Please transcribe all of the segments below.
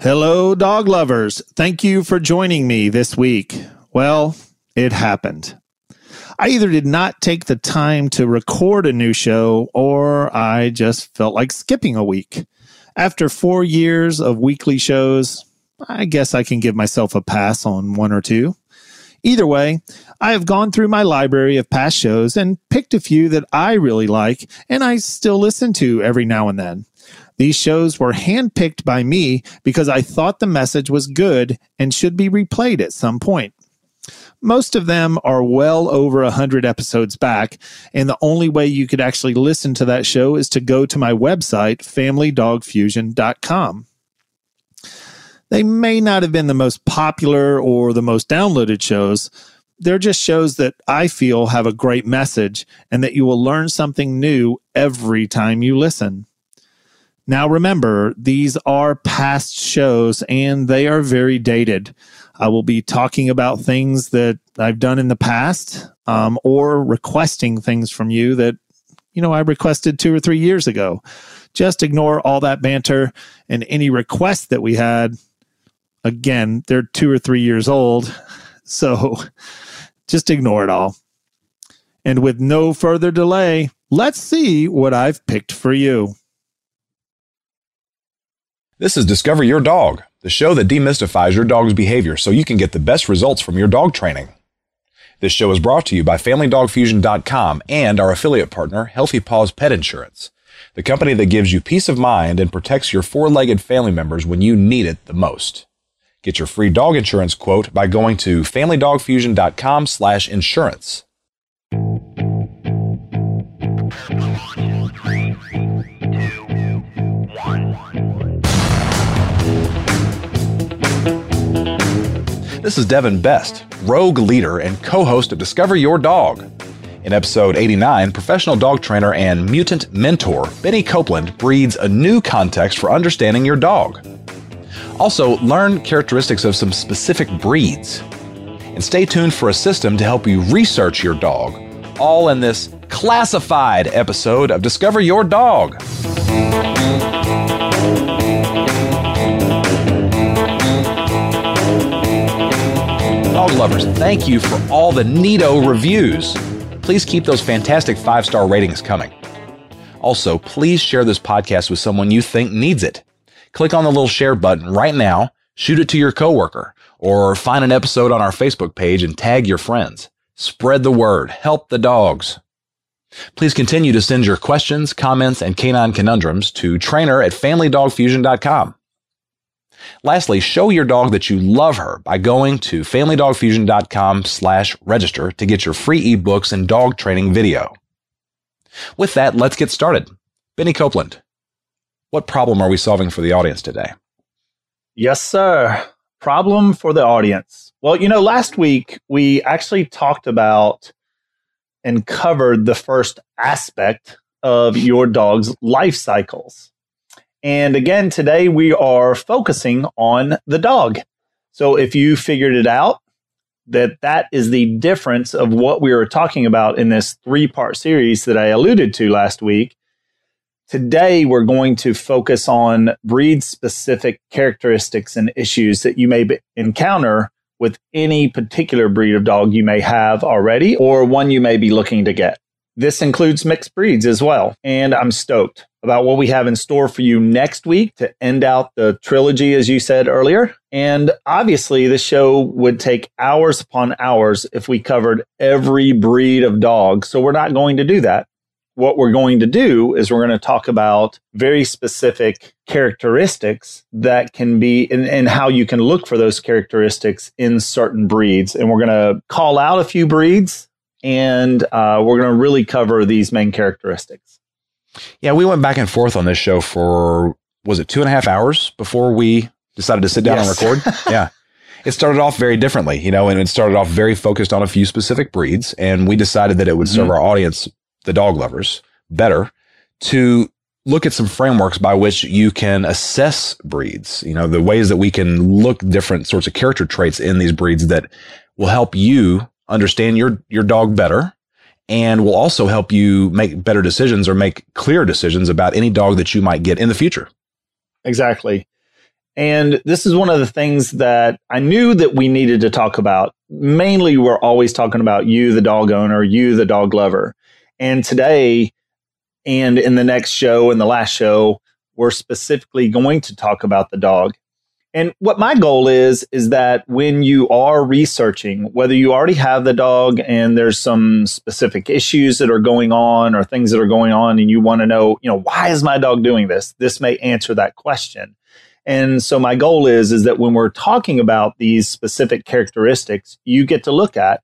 Hello, dog lovers. Thank you for joining me this week. Well, it happened. I either did not take the time to record a new show or I just felt like skipping a week. After four years of weekly shows, I guess I can give myself a pass on one or two. Either way, I have gone through my library of past shows and picked a few that I really like and I still listen to every now and then. These shows were handpicked by me because I thought the message was good and should be replayed at some point. Most of them are well over 100 episodes back, and the only way you could actually listen to that show is to go to my website, familydogfusion.com. They may not have been the most popular or the most downloaded shows. They're just shows that I feel have a great message and that you will learn something new every time you listen. Now, remember, these are past shows and they are very dated. I will be talking about things that I've done in the past um, or requesting things from you that, you know, I requested two or three years ago. Just ignore all that banter and any requests that we had. Again, they're two or three years old. So just ignore it all. And with no further delay, let's see what I've picked for you. This is Discover Your Dog, the show that demystifies your dog's behavior so you can get the best results from your dog training. This show is brought to you by FamilyDogFusion.com and our affiliate partner, Healthy Paws Pet Insurance, the company that gives you peace of mind and protects your four-legged family members when you need it the most. Get your free dog insurance quote by going to FamilyDogFusion.com slash insurance. This is Devin Best, rogue leader and co host of Discover Your Dog. In episode 89, professional dog trainer and mutant mentor Benny Copeland breeds a new context for understanding your dog. Also, learn characteristics of some specific breeds. And stay tuned for a system to help you research your dog, all in this classified episode of Discover Your Dog. Dog lovers, thank you for all the neato reviews. Please keep those fantastic five star ratings coming. Also, please share this podcast with someone you think needs it. Click on the little share button right now, shoot it to your coworker, or find an episode on our Facebook page and tag your friends. Spread the word. Help the dogs. Please continue to send your questions, comments, and canine conundrums to trainer at familydogfusion.com. Lastly, show your dog that you love her by going to familydogfusion.com slash register to get your free ebooks and dog training video. With that, let's get started. Benny Copeland, what problem are we solving for the audience today? Yes, sir. Problem for the audience. Well, you know, last week we actually talked about and covered the first aspect of your dog's life cycles. And again, today we are focusing on the dog. So if you figured it out, that that is the difference of what we were talking about in this three part series that I alluded to last week. Today, we're going to focus on breed specific characteristics and issues that you may be- encounter with any particular breed of dog you may have already or one you may be looking to get. This includes mixed breeds as well. And I'm stoked about what we have in store for you next week to end out the trilogy, as you said earlier. And obviously, the show would take hours upon hours if we covered every breed of dog. So we're not going to do that. What we're going to do is we're going to talk about very specific characteristics that can be and, and how you can look for those characteristics in certain breeds. And we're going to call out a few breeds and uh, we're going to really cover these main characteristics. Yeah, we went back and forth on this show for was it two and a half hours before we decided to sit down yes. and record? yeah. It started off very differently, you know, and it started off very focused on a few specific breeds. And we decided that it would serve mm-hmm. our audience, the dog lovers, better to look at some frameworks by which you can assess breeds, you know, the ways that we can look different sorts of character traits in these breeds that will help you understand your your dog better and will also help you make better decisions or make clear decisions about any dog that you might get in the future. Exactly. And this is one of the things that I knew that we needed to talk about. Mainly, we're always talking about you, the dog owner, you, the dog lover. And today, and in the next show and the last show, we're specifically going to talk about the dog. And what my goal is, is that when you are researching, whether you already have the dog and there's some specific issues that are going on or things that are going on, and you want to know, you know, why is my dog doing this? This may answer that question. And so my goal is is that when we're talking about these specific characteristics, you get to look at,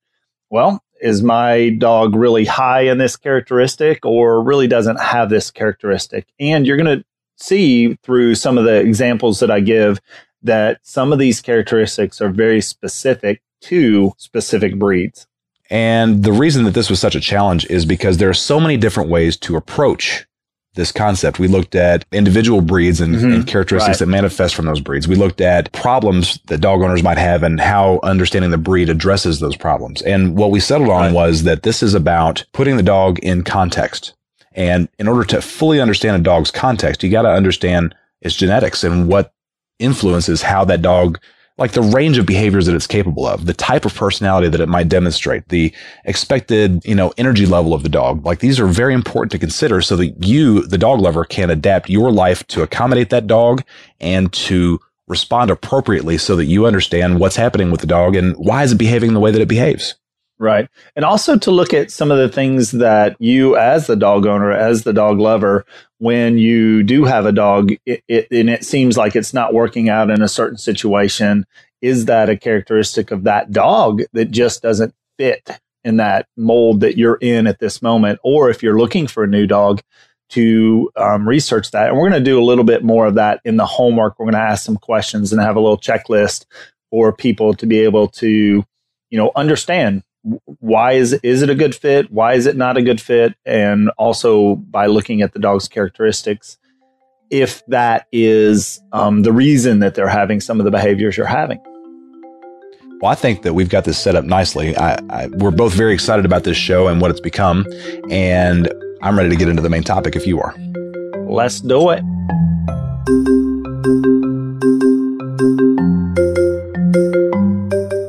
well, is my dog really high in this characteristic or really doesn't have this characteristic? And you're going to see through some of the examples that I give that some of these characteristics are very specific to specific breeds. And the reason that this was such a challenge is because there are so many different ways to approach this concept. We looked at individual breeds and, mm-hmm. and characteristics right. that manifest from those breeds. We looked at problems that dog owners might have and how understanding the breed addresses those problems. And what we settled on right. was that this is about putting the dog in context. And in order to fully understand a dog's context, you got to understand its genetics and what influences how that dog like the range of behaviors that it's capable of, the type of personality that it might demonstrate, the expected, you know, energy level of the dog. Like these are very important to consider so that you, the dog lover, can adapt your life to accommodate that dog and to respond appropriately so that you understand what's happening with the dog and why is it behaving the way that it behaves. Right. And also to look at some of the things that you, as the dog owner, as the dog lover, when you do have a dog it, it, and it seems like it's not working out in a certain situation, is that a characteristic of that dog that just doesn't fit in that mold that you're in at this moment? Or if you're looking for a new dog, to um, research that. And we're going to do a little bit more of that in the homework. We're going to ask some questions and have a little checklist for people to be able to, you know, understand why is is it a good fit? Why is it not a good fit? And also by looking at the dog's characteristics, if that is um, the reason that they're having some of the behaviors you're having. Well, I think that we've got this set up nicely. I, I, we're both very excited about this show and what it's become, and I'm ready to get into the main topic if you are. Let's do it.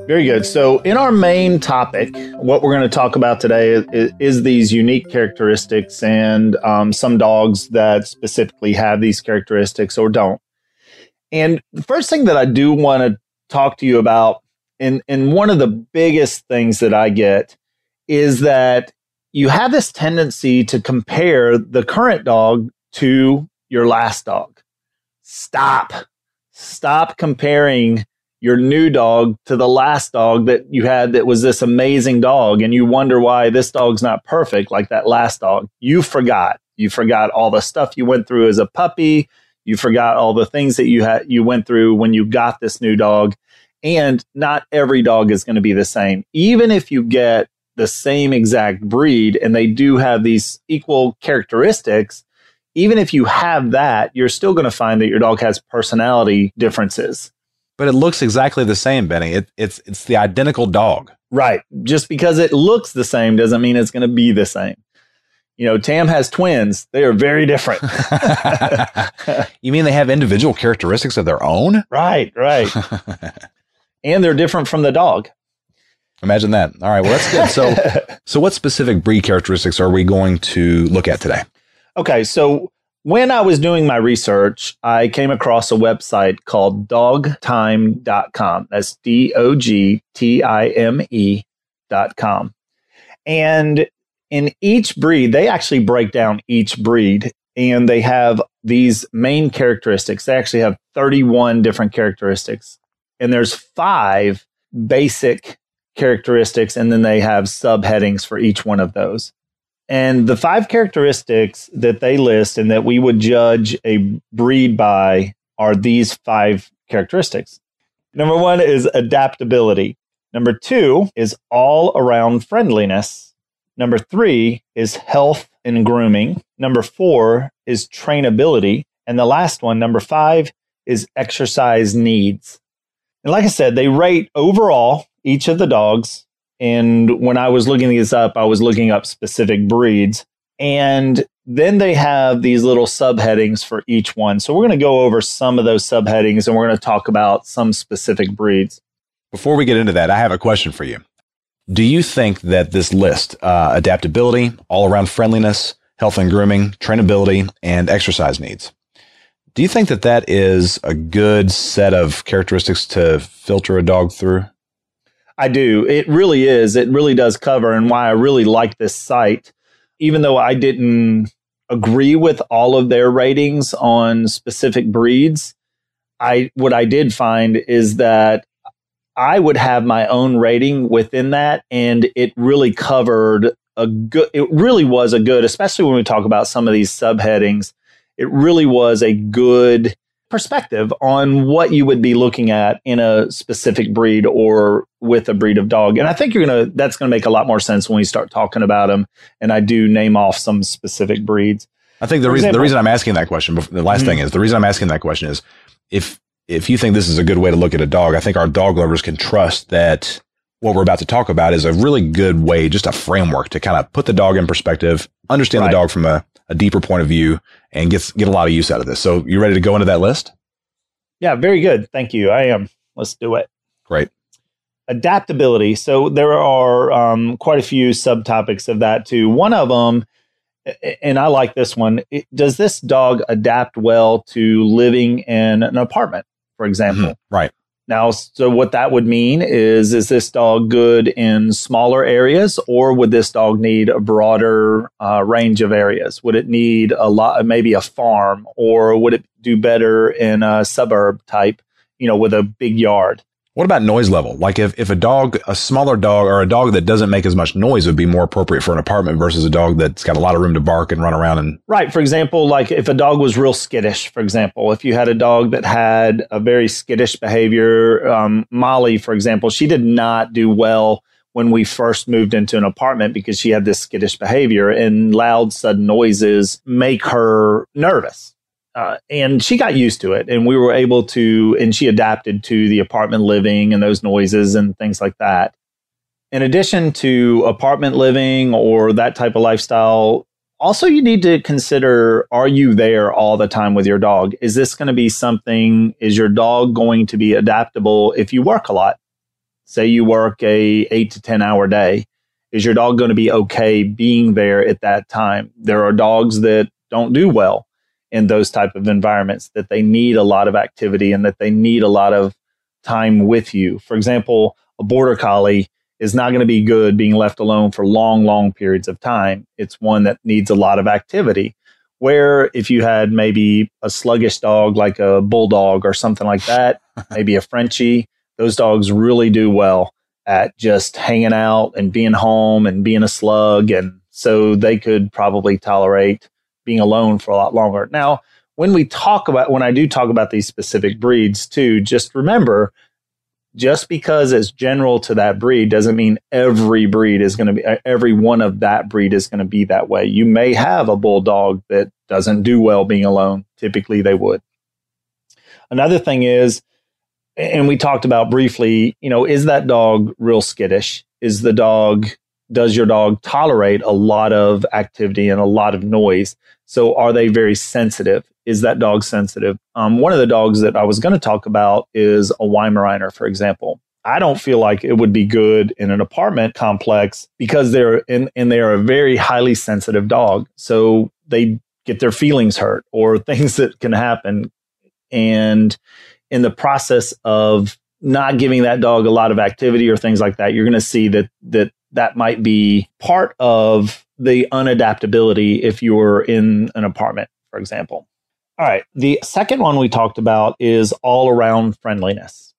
Very good. So, in our main topic, what we're going to talk about today is, is these unique characteristics and um, some dogs that specifically have these characteristics or don't. And the first thing that I do want to talk to you about, and, and one of the biggest things that I get is that you have this tendency to compare the current dog to your last dog. Stop. Stop comparing your new dog to the last dog that you had that was this amazing dog and you wonder why this dog's not perfect like that last dog. You forgot. You forgot all the stuff you went through as a puppy. You forgot all the things that you had you went through when you got this new dog. And not every dog is going to be the same. Even if you get the same exact breed and they do have these equal characteristics, even if you have that, you're still going to find that your dog has personality differences but it looks exactly the same, Benny. It, it's it's the identical dog. Right. Just because it looks the same doesn't mean it's going to be the same. You know, Tam has twins. They are very different. you mean they have individual characteristics of their own? Right, right. and they're different from the dog. Imagine that. All right, well that's good. So so what specific breed characteristics are we going to look at today? Okay, so when I was doing my research, I came across a website called dogtime.com. That's D O G T I M E.com. And in each breed, they actually break down each breed and they have these main characteristics. They actually have 31 different characteristics. And there's five basic characteristics, and then they have subheadings for each one of those. And the five characteristics that they list and that we would judge a breed by are these five characteristics. Number one is adaptability. Number two is all around friendliness. Number three is health and grooming. Number four is trainability. And the last one, number five, is exercise needs. And like I said, they rate overall each of the dogs and when I was looking these up, I was looking up specific breeds. And then they have these little subheadings for each one. So we're going to go over some of those subheadings and we're going to talk about some specific breeds. Before we get into that, I have a question for you. Do you think that this list, uh, adaptability, all around friendliness, health and grooming, trainability, and exercise needs, do you think that that is a good set of characteristics to filter a dog through? I do. It really is. It really does cover, and why I really like this site, even though I didn't agree with all of their ratings on specific breeds. I what I did find is that I would have my own rating within that, and it really covered a good. It really was a good, especially when we talk about some of these subheadings it really was a good perspective on what you would be looking at in a specific breed or with a breed of dog. And I think you're going to, that's going to make a lot more sense when we start talking about them. And I do name off some specific breeds. I think the reason, example, the reason I'm asking that question, the last mm-hmm. thing is the reason I'm asking that question is if, if you think this is a good way to look at a dog, I think our dog lovers can trust that what we're about to talk about is a really good way, just a framework to kind of put the dog in perspective, understand right. the dog from a, a deeper point of view, and get get a lot of use out of this. So, you ready to go into that list? Yeah, very good. Thank you. I am. Let's do it. Great. Adaptability. So there are um, quite a few subtopics of that too. One of them, and I like this one. It, does this dog adapt well to living in an apartment, for example? Mm-hmm. Right. Now, so what that would mean is, is this dog good in smaller areas or would this dog need a broader uh, range of areas? Would it need a lot, maybe a farm or would it do better in a suburb type, you know, with a big yard? What about noise level? Like if, if a dog, a smaller dog or a dog that doesn't make as much noise would be more appropriate for an apartment versus a dog that's got a lot of room to bark and run around and. Right. For example, like if a dog was real skittish, for example, if you had a dog that had a very skittish behavior, um, Molly, for example, she did not do well when we first moved into an apartment because she had this skittish behavior and loud, sudden noises make her nervous uh, and she got used to it and we were able to and she adapted to the apartment living and those noises and things like that. In addition to apartment living or that type of lifestyle also you need to consider are you there all the time with your dog? Is this going to be something is your dog going to be adaptable if you work a lot? Say you work a 8 to 10 hour day. Is your dog going to be okay being there at that time? There are dogs that don't do well in those type of environments that they need a lot of activity and that they need a lot of time with you. For example, a border collie is not going to be good being left alone for long, long periods of time. It's one that needs a lot of activity. Where if you had maybe a sluggish dog like a bulldog or something like that, maybe a Frenchie, those dogs really do well at just hanging out and being home and being a slug. And so they could probably tolerate being alone for a lot longer. Now, when we talk about, when I do talk about these specific breeds too, just remember, just because it's general to that breed doesn't mean every breed is going to be, uh, every one of that breed is going to be that way. You may have a bulldog that doesn't do well being alone. Typically, they would. Another thing is, and we talked about briefly, you know, is that dog real skittish? Is the dog, does your dog tolerate a lot of activity and a lot of noise? So are they very sensitive? Is that dog sensitive? Um, one of the dogs that I was going to talk about is a Weimaraner, for example. I don't feel like it would be good in an apartment complex because they're in, and they are a very highly sensitive dog. So they get their feelings hurt or things that can happen. And in the process of not giving that dog a lot of activity or things like that, you're going to see that that that might be part of the unadaptability if you're in an apartment, for example. All right. The second one we talked about is all around friendliness.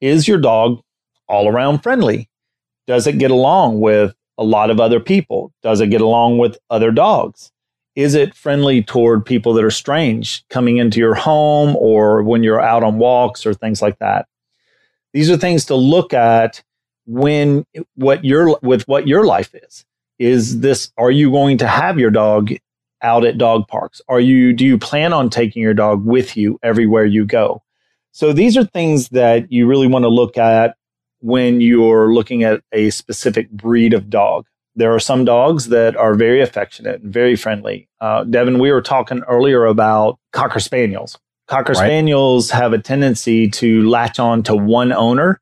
Is your dog all around friendly? Does it get along with a lot of other people? Does it get along with other dogs? Is it friendly toward people that are strange coming into your home or when you're out on walks or things like that? These are things to look at when what your with what your life is is this are you going to have your dog out at dog parks are you do you plan on taking your dog with you everywhere you go so these are things that you really want to look at when you're looking at a specific breed of dog there are some dogs that are very affectionate and very friendly. Uh, Devin, we were talking earlier about Cocker Spaniels. Cocker right. Spaniels have a tendency to latch on to one owner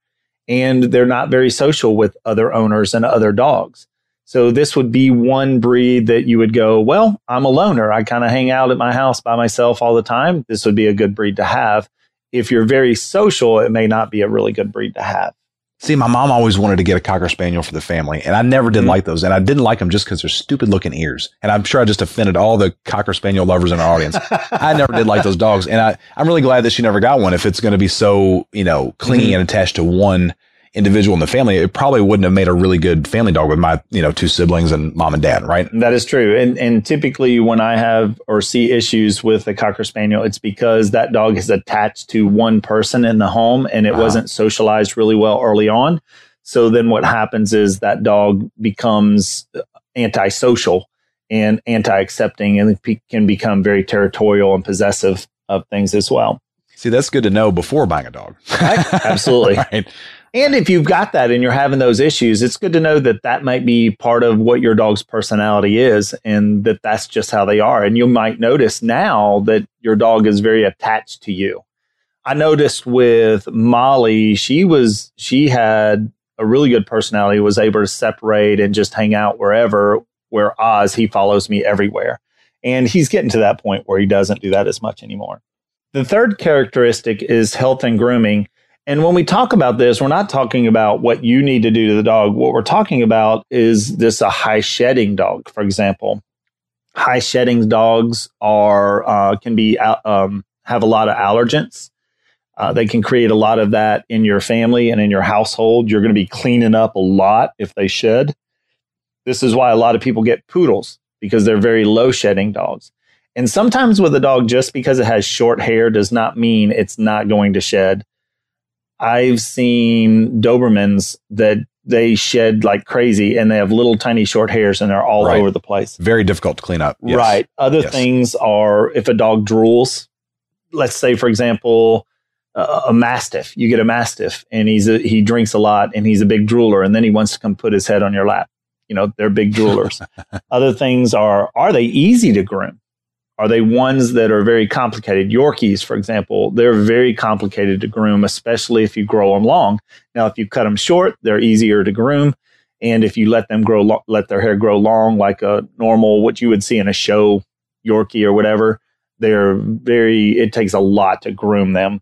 and they're not very social with other owners and other dogs. So this would be one breed that you would go, well, I'm a loner. I kind of hang out at my house by myself all the time. This would be a good breed to have. If you're very social, it may not be a really good breed to have. See, my mom always wanted to get a cocker spaniel for the family, and I never did mm-hmm. like those. And I didn't like them just because they're stupid looking ears. And I'm sure I just offended all the cocker spaniel lovers in our audience. I never did like those dogs, and I I'm really glad that she never got one. If it's going to be so you know clingy mm-hmm. and attached to one individual in the family, it probably wouldn't have made a really good family dog with my, you know, two siblings and mom and dad, right? That is true. And and typically when I have or see issues with a cocker spaniel, it's because that dog is attached to one person in the home and it wasn't socialized really well early on. So then what happens is that dog becomes uh, antisocial and anti-accepting and can become very territorial and possessive of things as well. See, that's good to know before buying a dog. Absolutely. right. And if you've got that and you're having those issues, it's good to know that that might be part of what your dog's personality is and that that's just how they are. And you might notice now that your dog is very attached to you. I noticed with Molly, she was, she had a really good personality, was able to separate and just hang out wherever, where Oz, he follows me everywhere. And he's getting to that point where he doesn't do that as much anymore. The third characteristic is health and grooming. And when we talk about this, we're not talking about what you need to do to the dog. What we're talking about is this a high shedding dog, for example. High shedding dogs are uh, can be um, have a lot of allergens. Uh, they can create a lot of that in your family and in your household. You're going to be cleaning up a lot if they shed. This is why a lot of people get poodles because they're very low shedding dogs. And sometimes with a dog, just because it has short hair does not mean it's not going to shed. I've seen Dobermans that they shed like crazy and they have little tiny short hairs and they're all right. over the place. Very difficult to clean up. Yes. Right. Other yes. things are if a dog drools, let's say, for example, uh, a mastiff, you get a mastiff and he's a, he drinks a lot and he's a big drooler and then he wants to come put his head on your lap. You know, they're big droolers. Other things are, are they easy to groom? Are they ones that are very complicated? Yorkies, for example, they're very complicated to groom, especially if you grow them long. Now, if you cut them short, they're easier to groom. And if you let them grow, lo- let their hair grow long, like a normal, what you would see in a show Yorkie or whatever, they're very, it takes a lot to groom them.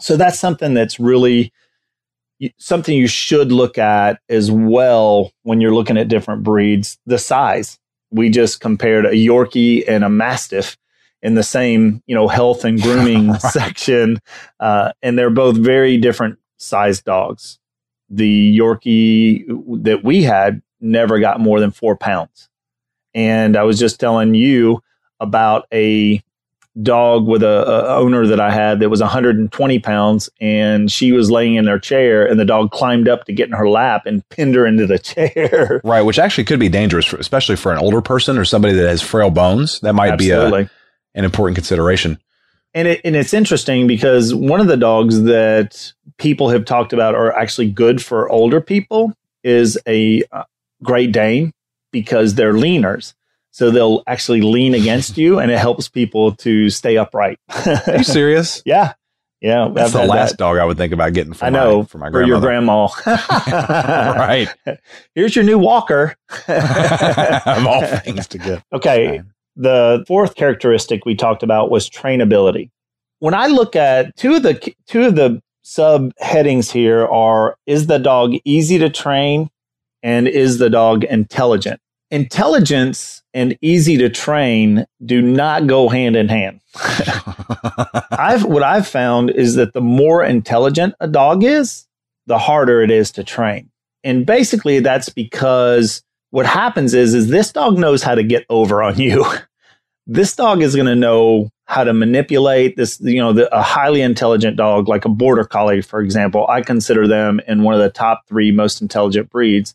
So that's something that's really something you should look at as well when you're looking at different breeds the size we just compared a Yorkie and a Mastiff in the same, you know, health and grooming section, uh, and they're both very different sized dogs. The Yorkie that we had never got more than four pounds, and I was just telling you about a dog with a, a, owner that I had that was 120 pounds, and she was laying in her chair, and the dog climbed up to get in her lap and pinned her into the chair. Right, which actually could be dangerous, for, especially for an older person or somebody that has frail bones. That might Absolutely. be a, an important consideration. And it, and it's interesting because one of the dogs that people have talked about are actually good for older people is a uh, Great Dane because they're leaners. So they'll actually lean against you and it helps people to stay upright. Are you serious? yeah. Yeah. That's I've the last that. dog I would think about getting for I know, my, for my. For your grandma. right. Here's your new walker. of all things to get. Okay. The fourth characteristic we talked about was trainability. When I look at two of the two of the subheadings here are is the dog easy to train and is the dog intelligent? Intelligence and easy to train do not go hand in hand. I've what I've found is that the more intelligent a dog is, the harder it is to train. And basically that's because what happens is is this dog knows how to get over on you. this dog is going to know how to manipulate this, you know, the, a highly intelligent dog like a border collie for example. I consider them in one of the top 3 most intelligent breeds.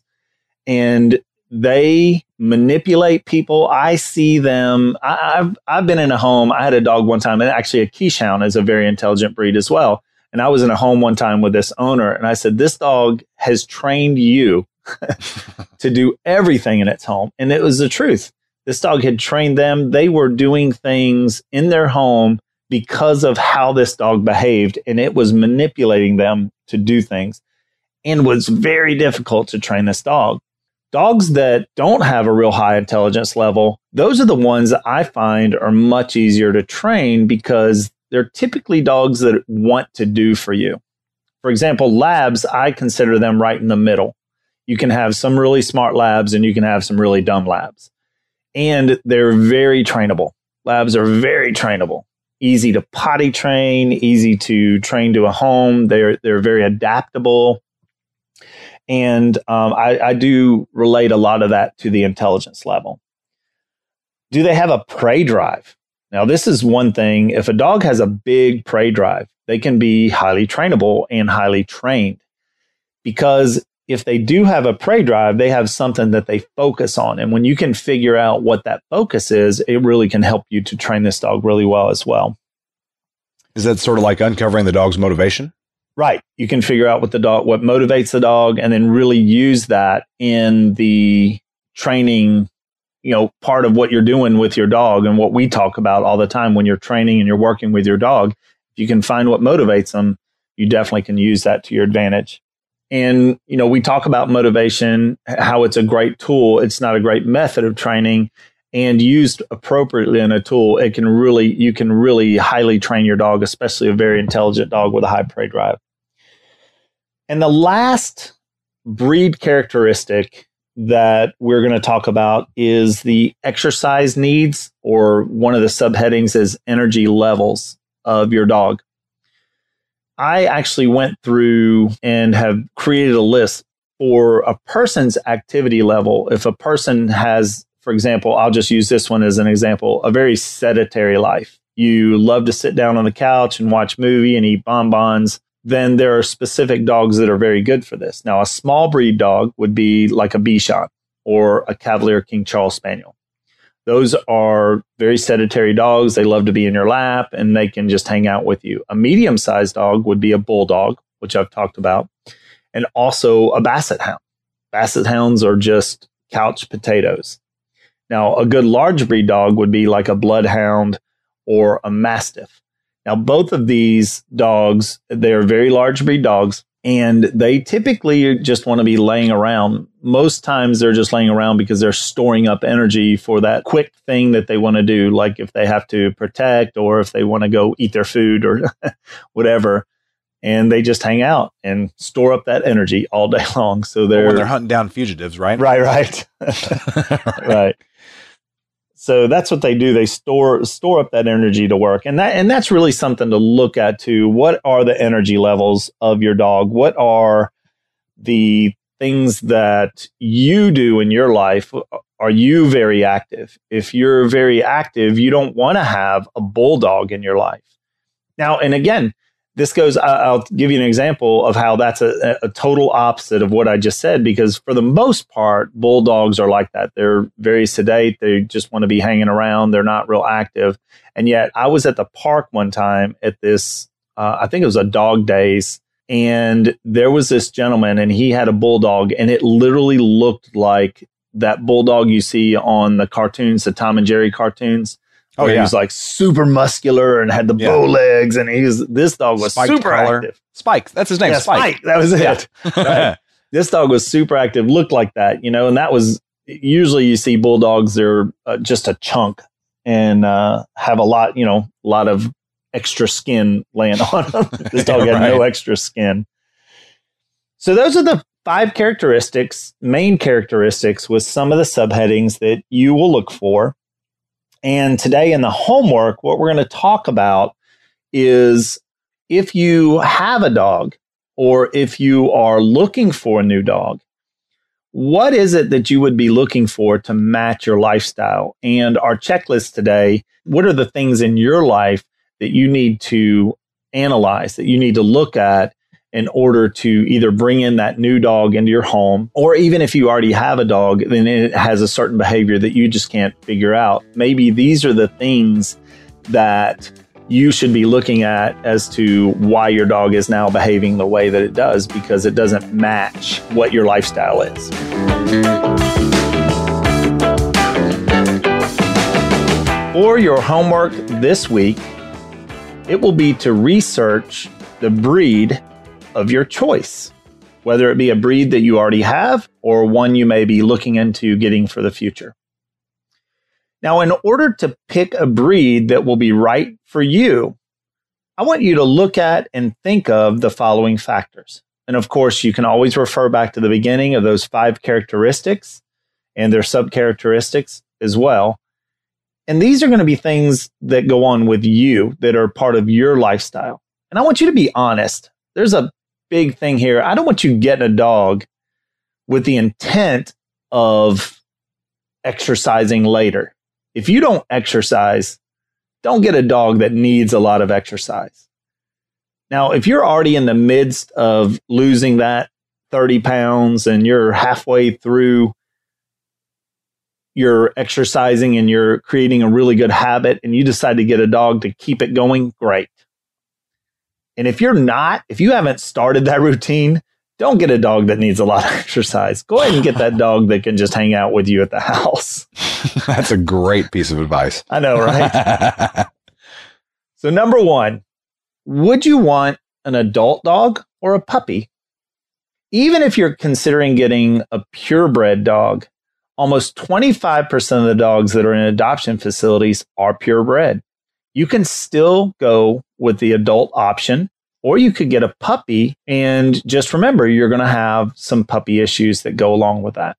And they manipulate people. I see them. I, have I've been in a home. I had a dog one time, and actually a Keeshond is a very intelligent breed as well. And I was in a home one time with this owner, and I said, "This dog has trained you to do everything in its home. And it was the truth. This dog had trained them. They were doing things in their home because of how this dog behaved, and it was manipulating them to do things and was very difficult to train this dog. Dogs that don't have a real high intelligence level, those are the ones that I find are much easier to train because they're typically dogs that want to do for you. For example, labs, I consider them right in the middle. You can have some really smart labs and you can have some really dumb labs. And they're very trainable. Labs are very trainable. Easy to potty train, easy to train to a home. They're they're very adaptable. And um, I, I do relate a lot of that to the intelligence level. Do they have a prey drive? Now, this is one thing. If a dog has a big prey drive, they can be highly trainable and highly trained because if they do have a prey drive, they have something that they focus on. And when you can figure out what that focus is, it really can help you to train this dog really well as well. Is that sort of like uncovering the dog's motivation? Right. You can figure out what the dog, what motivates the dog, and then really use that in the training, you know, part of what you're doing with your dog and what we talk about all the time when you're training and you're working with your dog If you can find what motivates them, you definitely can use that to your advantage. And, you know, we talk about motivation, how it's a great tool. It's not a great method of training and used appropriately in a tool, it can really, you can really highly train your dog, especially a very intelligent dog with a high prey drive. And the last breed characteristic that we're going to talk about is the exercise needs, or one of the subheadings is energy levels of your dog. I actually went through and have created a list for a person's activity level. If a person has, for example, I'll just use this one as an example, a very sedentary life. You love to sit down on the couch and watch movie and eat bonbons. Then there are specific dogs that are very good for this. Now, a small breed dog would be like a Bichon or a Cavalier King Charles Spaniel. Those are very sedentary dogs. They love to be in your lap and they can just hang out with you. A medium sized dog would be a bulldog, which I've talked about, and also a basset hound. Basset hounds are just couch potatoes. Now, a good large breed dog would be like a bloodhound or a mastiff. Now, both of these dogs, they are very large breed dogs and they typically just want to be laying around. Most times they're just laying around because they're storing up energy for that quick thing that they want to do, like if they have to protect or if they want to go eat their food or whatever. And they just hang out and store up that energy all day long. So they're when they're hunting down fugitives, right? Right, right, right. So that's what they do. They store store up that energy to work, and that and that's really something to look at too. What are the energy levels of your dog? What are the things that you do in your life? Are you very active? If you're very active, you don't want to have a bulldog in your life. Now, and again, this goes i'll give you an example of how that's a, a, total opposite of what i just said because for the most part bulldogs are like that. They're very sedate. They just want to be hanging around. They're not real active. And yet i was at the park one time at this uh, i think it was a dog days and there was this gentleman and he had a bulldog and it literally looked like that bulldog you see on the cartoons the tom and jerry cartoons Oh, yeah. He was like super muscular and had the yeah. bow legs, and he was this dog was Spiked super collar. active. Spike, that's his name. Yeah, Spike. Spike. That was it. right? This dog was super active, looked like that, you know, and that was usually you see bulldogs. They're uh, just a chunk and uh, have a lot, you know, a lot of extra skin laying on them. this dog had right. no extra skin. So those are the five characteristics, main characteristics, with some of the subheadings that you will look for and today in the homework, what we're going to talk about is if you have a dog or if you are looking for a new dog, what is it that you would be looking for to match your lifestyle? And our checklist today, what are the things in your life that you need to analyze, that you need to look at in order to either bring in that new dog into your home, or even if you already have a dog, then it has a certain behavior that you just can't figure out. Maybe these are the things that you should be looking at as to why your dog is now behaving the way that it does because it doesn't match what your lifestyle is. For your homework this week, it will be to research the breed of your choice, whether it be a breed that you already have or one you may be looking into getting for the future. Now, in order to pick a breed that will be right for you, I want you to look at and think of the following factors. And of course, you can always refer back to the beginning of those five characteristics and their sub characteristics as well. And these are going to be things that go on with you that are part of your lifestyle. And I want you to be honest. There's a big thing here. I don't want you getting a dog with the intent of exercising later. If you don't exercise, don't get a dog that needs a lot of exercise. Now, if you're already in the midst of losing that 30 pounds and you're halfway through your exercising and you're creating a really good habit and you decide to get a dog to keep it going, great. And if you're not, if you haven't started that routine, don't get a dog that needs a lot of exercise. Go ahead and get that dog that can just hang out with you at the house. That's a great piece of advice. I know, right? so, number one, would you want an adult dog or a puppy? Even if you're considering getting a purebred dog, almost 25% of the dogs that are in adoption facilities are purebred. You can still go with the adult option or you could get a puppy and just remember you're going to have some puppy issues that go along with that.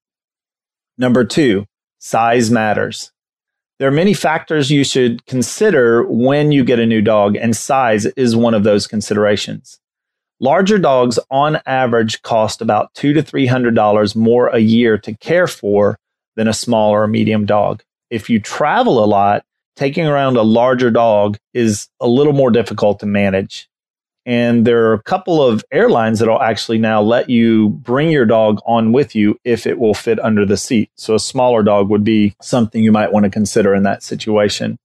Number two, size matters. There are many factors you should consider when you get a new dog, and size is one of those considerations. Larger dogs on average cost about two to three hundred dollars more a year to care for than a small or medium dog. If you travel a lot, taking around a larger dog is a little more difficult to manage. And there are a couple of airlines that'll actually now let you bring your dog on with you if it will fit under the seat. So a smaller dog would be something you might want to consider in that situation.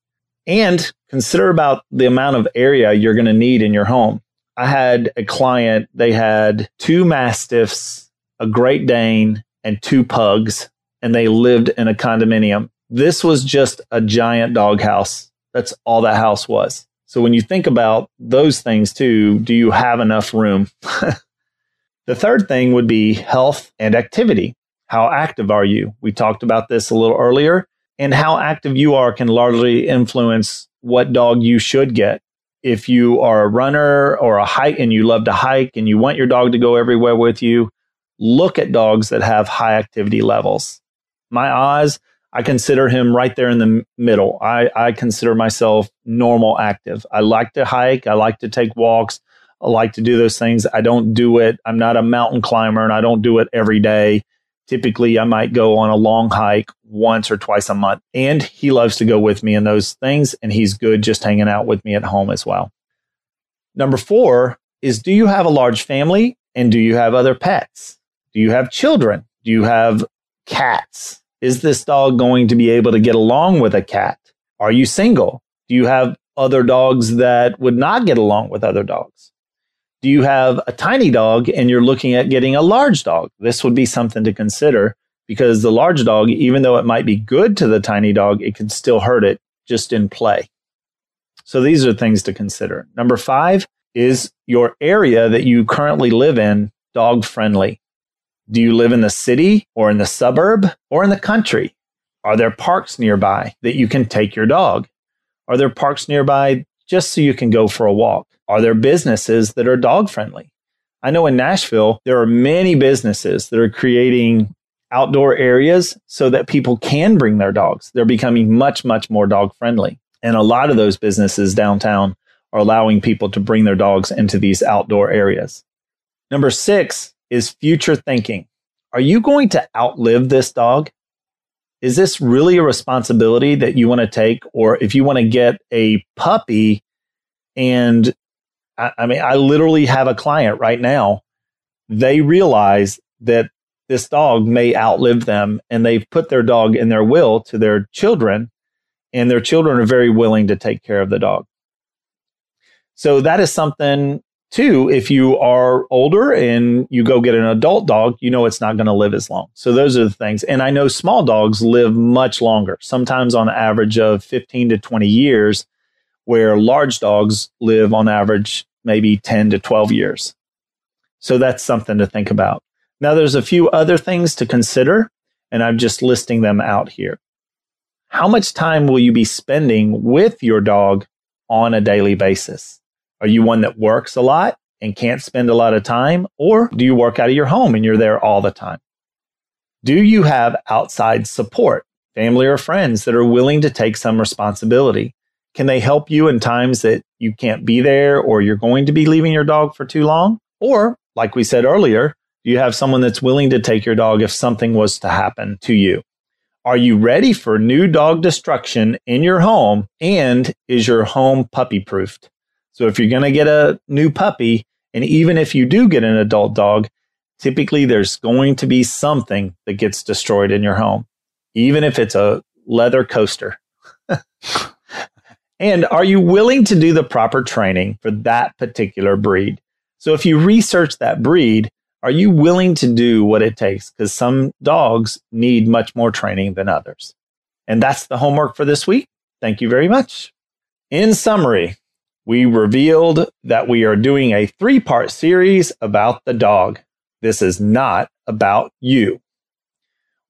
And consider about the amount of area you're going to need in your home. I had a client, they had two mastiffs, a Great Dane, and two pugs, and they lived in a condominium. This was just a giant doghouse. That's all that house was. So when you think about those things too, do you have enough room? the third thing would be health and activity. How active are you? We talked about this a little earlier, and how active you are can largely influence what dog you should get. If you are a runner or a hike and you love to hike and you want your dog to go everywhere with you, look at dogs that have high activity levels. My Oz I consider him right there in the middle. I, I consider myself normal active. I like to hike. I like to take walks. I like to do those things. I don't do it. I'm not a mountain climber and I don't do it every day. Typically, I might go on a long hike once or twice a month. And he loves to go with me in those things. And he's good just hanging out with me at home as well. Number four is do you have a large family and do you have other pets? Do you have children? Do you have cats? Is this dog going to be able to get along with a cat? Are you single? Do you have other dogs that would not get along with other dogs? Do you have a tiny dog and you're looking at getting a large dog? This would be something to consider because the large dog, even though it might be good to the tiny dog, it can still hurt it just in play. So these are things to consider. Number five is your area that you currently live in dog friendly. Do you live in the city or in the suburb or in the country? Are there parks nearby that you can take your dog? Are there parks nearby just so you can go for a walk? Are there businesses that are dog friendly? I know in Nashville, there are many businesses that are creating outdoor areas so that people can bring their dogs. They're becoming much, much more dog friendly. And a lot of those businesses downtown are allowing people to bring their dogs into these outdoor areas. Number six, is future thinking. Are you going to outlive this dog? Is this really a responsibility that you want to take? Or if you want to get a puppy, and I, I mean, I literally have a client right now, they realize that this dog may outlive them and they've put their dog in their will to their children and their children are very willing to take care of the dog So that is something too. If you are older and you go get an adult dog, you know it's not going to live as long. So those are the things. And I know small dogs live much longer, sometimes on average of 15 to 20 years, where large dogs live on average maybe 10 to 12 years. So that's something to think about. Now, there's a few other things to consider, and I'm just listing them out here. How much time will you be spending with your dog on a daily basis? Are you one that works a lot and can't spend a lot of time? Or do you work out of your home and you're there all the time? Do you have outside support, family or friends that are willing to take some responsibility? Can they help you in times that you can't be there or you're going to be leaving your dog for too long? Or like we said earlier, do you have someone that's willing to take your dog if something was to happen to you. Are you ready for new dog destruction in your home? And is your home puppy proofed? So if you're going to get a new puppy, and even if you do get an adult dog, typically there's going to be something that gets destroyed in your home, even if it's a leather coaster. and are you willing to do the proper training for that particular breed? So if you research that breed, are you willing to do what it takes? Because some dogs need much more training than others. And that's the homework for this week. Thank you very much. In summary, we revealed that we are doing a three part series about the dog. This is not about you.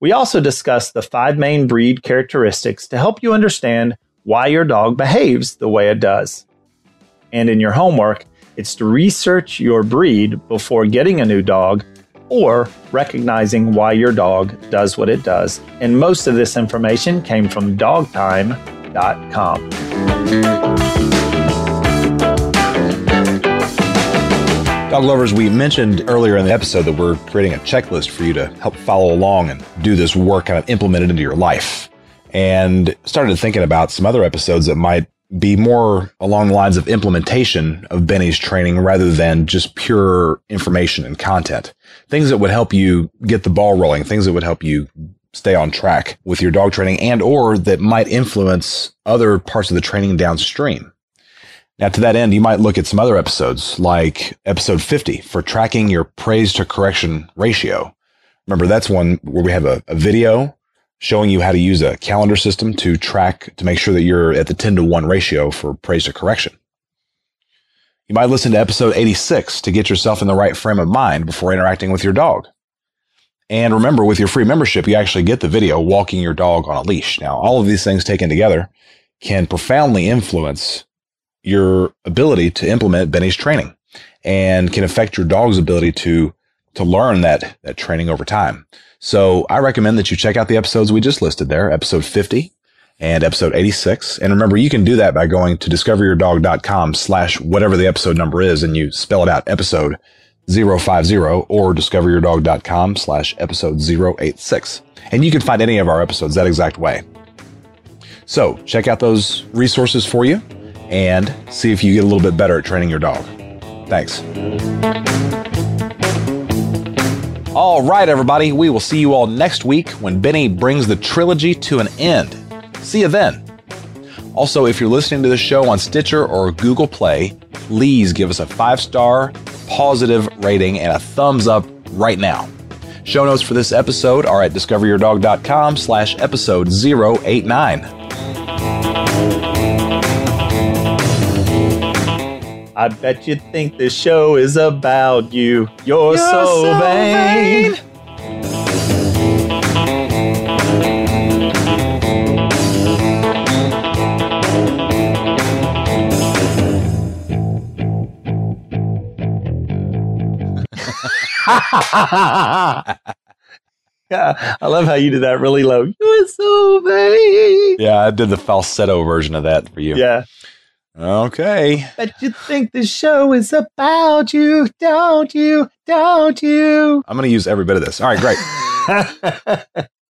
We also discussed the five main breed characteristics to help you understand why your dog behaves the way it does. And in your homework, it's to research your breed before getting a new dog or recognizing why your dog does what it does. And most of this information came from dogtime.com. Dog lovers, we mentioned earlier in the episode that we're creating a checklist for you to help follow along and do this work kind of implement it into your life. And started thinking about some other episodes that might be more along the lines of implementation of Benny's training rather than just pure information and content. Things that would help you get the ball rolling, things that would help you stay on track with your dog training and or that might influence other parts of the training downstream. Now, to that end, you might look at some other episodes like episode 50 for tracking your praise to correction ratio. Remember, that's one where we have a, a video showing you how to use a calendar system to track to make sure that you're at the 10 to 1 ratio for praise to correction. You might listen to episode 86 to get yourself in the right frame of mind before interacting with your dog. And remember, with your free membership, you actually get the video walking your dog on a leash. Now, all of these things taken together can profoundly influence your ability to implement Benny's training and can affect your dog's ability to, to learn that, that training over time. So I recommend that you check out the episodes we just listed there, episode 50 and episode 86. And remember, you can do that by going to discoveryourdog.com slash whatever the episode number is and you spell it out episode 050 or discoveryourdog.com slash episode 086. And you can find any of our episodes that exact way. So check out those resources for you and see if you get a little bit better at training your dog. Thanks. All right, everybody, we will see you all next week when Benny brings the trilogy to an end. See you then. Also, if you're listening to the show on Stitcher or Google Play, please give us a five star positive rating and a thumbs up right now. Show notes for this episode are at discoveryourdog.com slash episode 089. I bet you think this show is about you. You're, You're so, so, vain. vain. yeah, I love how you did that really low. You're so vain. Yeah, I did the falsetto version of that for you. Yeah. Okay. But you think the show is about you, don't you? Don't you? I'm going to use every bit of this. All right, great.